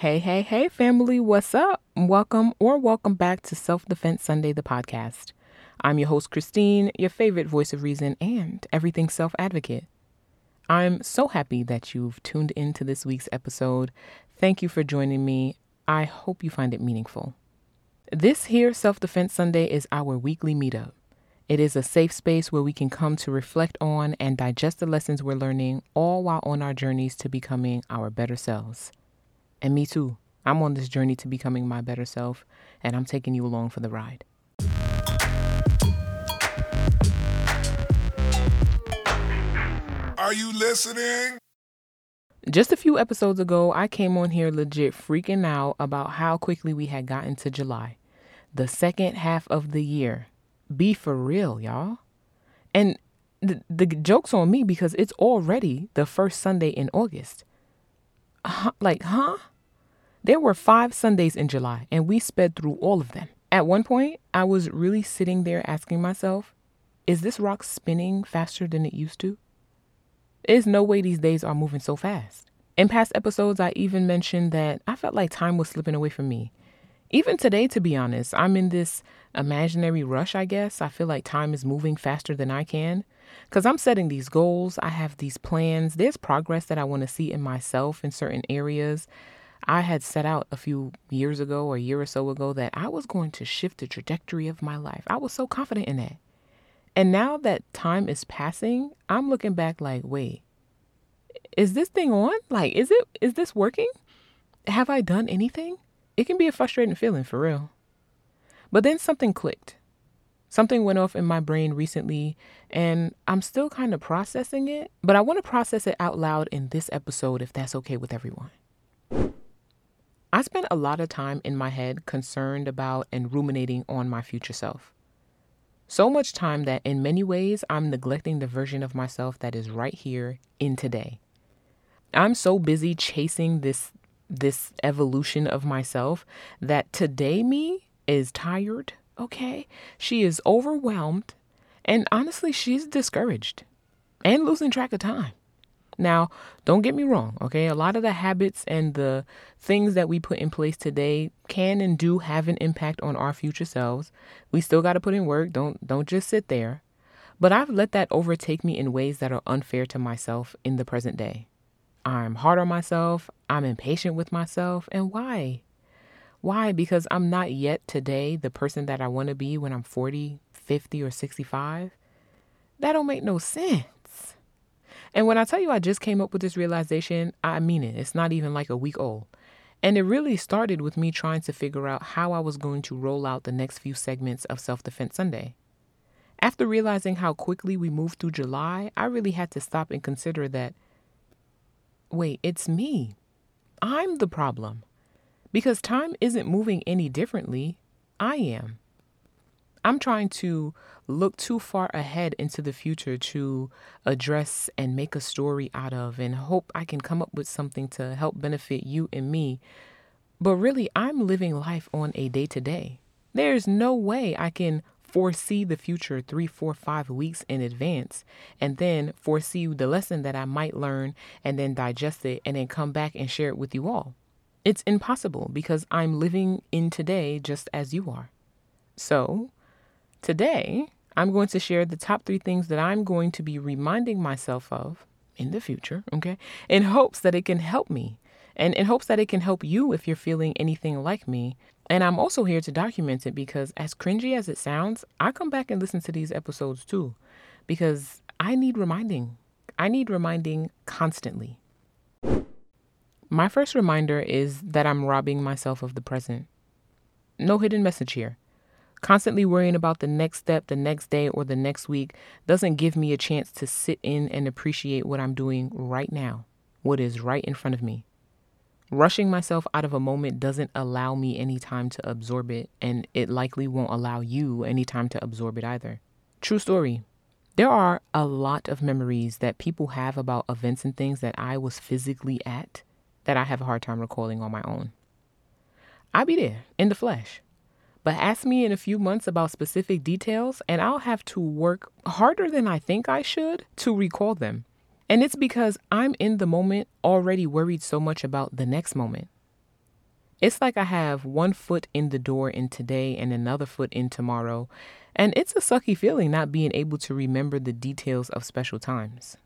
Hey, hey, hey, family, what's up? Welcome or welcome back to Self Defense Sunday, the podcast. I'm your host, Christine, your favorite voice of reason and everything self advocate. I'm so happy that you've tuned into this week's episode. Thank you for joining me. I hope you find it meaningful. This here Self Defense Sunday is our weekly meetup. It is a safe space where we can come to reflect on and digest the lessons we're learning, all while on our journeys to becoming our better selves. And me too. I'm on this journey to becoming my better self, and I'm taking you along for the ride. Are you listening? Just a few episodes ago, I came on here legit freaking out about how quickly we had gotten to July, the second half of the year. Be for real, y'all. And the, the joke's on me because it's already the first Sunday in August. Like, huh? There were five Sundays in July, and we sped through all of them. At one point, I was really sitting there asking myself, is this rock spinning faster than it used to? There's no way these days are moving so fast. In past episodes, I even mentioned that I felt like time was slipping away from me. Even today, to be honest, I'm in this imaginary rush, I guess. I feel like time is moving faster than I can. Because I'm setting these goals, I have these plans, there's progress that I want to see in myself in certain areas. I had set out a few years ago or a year or so ago that I was going to shift the trajectory of my life. I was so confident in that. And now that time is passing, I'm looking back like, wait, is this thing on? Like, is it, is this working? Have I done anything? It can be a frustrating feeling for real. But then something clicked. Something went off in my brain recently, and I'm still kind of processing it, but I want to process it out loud in this episode if that's okay with everyone. I spent a lot of time in my head concerned about and ruminating on my future self. So much time that in many ways I'm neglecting the version of myself that is right here in today. I'm so busy chasing this this evolution of myself that today me is tired, okay? She is overwhelmed and honestly she's discouraged and losing track of time. Now, don't get me wrong, okay? A lot of the habits and the things that we put in place today can and do have an impact on our future selves. We still got to put in work. Don't don't just sit there. But I've let that overtake me in ways that are unfair to myself in the present day. I'm hard on myself, I'm impatient with myself, and why? Why? Because I'm not yet today the person that I want to be when I'm 40, 50, or 65. That don't make no sense. And when I tell you I just came up with this realization, I mean it. It's not even like a week old. And it really started with me trying to figure out how I was going to roll out the next few segments of Self Defense Sunday. After realizing how quickly we moved through July, I really had to stop and consider that wait, it's me. I'm the problem. Because time isn't moving any differently, I am. I'm trying to look too far ahead into the future to address and make a story out of and hope I can come up with something to help benefit you and me. But really, I'm living life on a day to day. There's no way I can foresee the future three, four, five weeks in advance and then foresee the lesson that I might learn and then digest it and then come back and share it with you all. It's impossible because I'm living in today just as you are. So, Today, I'm going to share the top three things that I'm going to be reminding myself of in the future, okay, in hopes that it can help me and in hopes that it can help you if you're feeling anything like me. And I'm also here to document it because, as cringy as it sounds, I come back and listen to these episodes too because I need reminding. I need reminding constantly. My first reminder is that I'm robbing myself of the present. No hidden message here. Constantly worrying about the next step, the next day, or the next week doesn't give me a chance to sit in and appreciate what I'm doing right now, what is right in front of me. Rushing myself out of a moment doesn't allow me any time to absorb it, and it likely won't allow you any time to absorb it either. True story. There are a lot of memories that people have about events and things that I was physically at that I have a hard time recalling on my own. I'll be there in the flesh. But ask me in a few months about specific details, and I'll have to work harder than I think I should to recall them. And it's because I'm in the moment already worried so much about the next moment. It's like I have one foot in the door in today and another foot in tomorrow, and it's a sucky feeling not being able to remember the details of special times.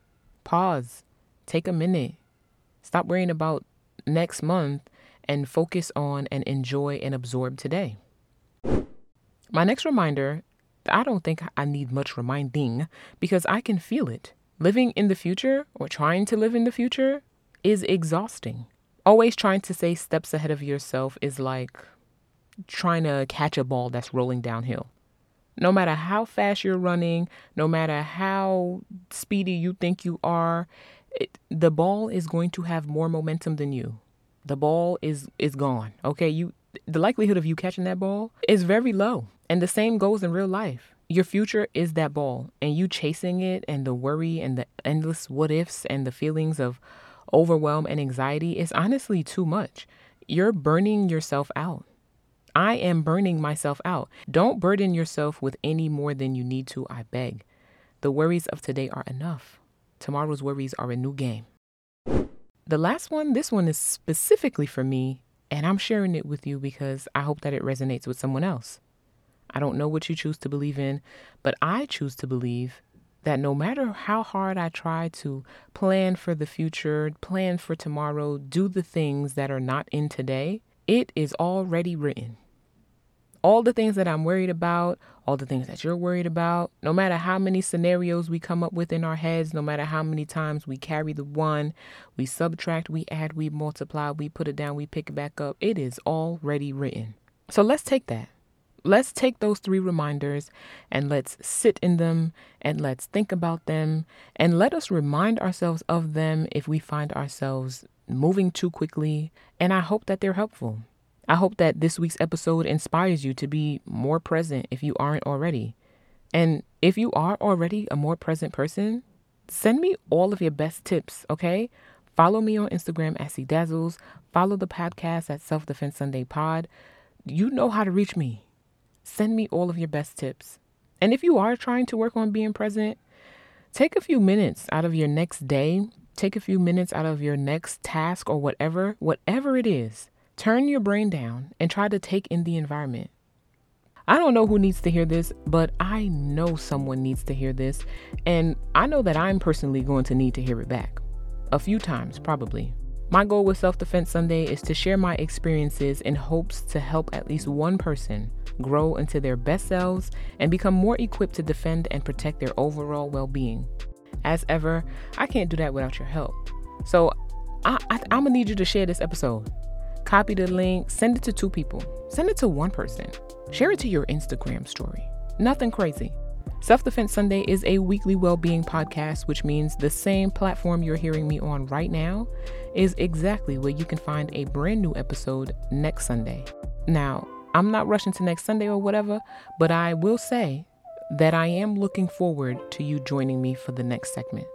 Pause, take a minute, stop worrying about next month, and focus on and enjoy and absorb today. My next reminder I don't think I need much reminding because I can feel it. Living in the future or trying to live in the future is exhausting. Always trying to stay steps ahead of yourself is like trying to catch a ball that's rolling downhill. No matter how fast you're running, no matter how speedy you think you are, it, the ball is going to have more momentum than you. The ball is is gone. Okay, you the likelihood of you catching that ball is very low. And the same goes in real life. Your future is that ball, and you chasing it, and the worry, and the endless what ifs, and the feelings of overwhelm and anxiety is honestly too much. You're burning yourself out. I am burning myself out. Don't burden yourself with any more than you need to, I beg. The worries of today are enough. Tomorrow's worries are a new game. The last one, this one is specifically for me, and I'm sharing it with you because I hope that it resonates with someone else. I don't know what you choose to believe in, but I choose to believe that no matter how hard I try to plan for the future, plan for tomorrow, do the things that are not in today, it is already written. All the things that I'm worried about, all the things that you're worried about, no matter how many scenarios we come up with in our heads, no matter how many times we carry the one, we subtract, we add, we multiply, we put it down, we pick it back up, it is already written. So let's take that let's take those three reminders and let's sit in them and let's think about them and let us remind ourselves of them if we find ourselves moving too quickly. And I hope that they're helpful. I hope that this week's episode inspires you to be more present if you aren't already. And if you are already a more present person, send me all of your best tips, okay? Follow me on Instagram at Dazzles. Follow the podcast at Self Defense Sunday Pod. You know how to reach me send me all of your best tips. And if you are trying to work on being present, take a few minutes out of your next day, take a few minutes out of your next task or whatever, whatever it is. Turn your brain down and try to take in the environment. I don't know who needs to hear this, but I know someone needs to hear this. And I know that I'm personally going to need to hear it back. A few times, probably. My goal with Self Defense Sunday is to share my experiences in hopes to help at least one person grow into their best selves, and become more equipped to defend and protect their overall well being. As ever, I can't do that without your help. So I, I, I'm gonna need you to share this episode. Copy the link, send it to two people, send it to one person, share it to your Instagram story. Nothing crazy. Self Defense Sunday is a weekly well being podcast, which means the same platform you're hearing me on right now is exactly where you can find a brand new episode next Sunday. Now, I'm not rushing to next Sunday or whatever, but I will say that I am looking forward to you joining me for the next segment.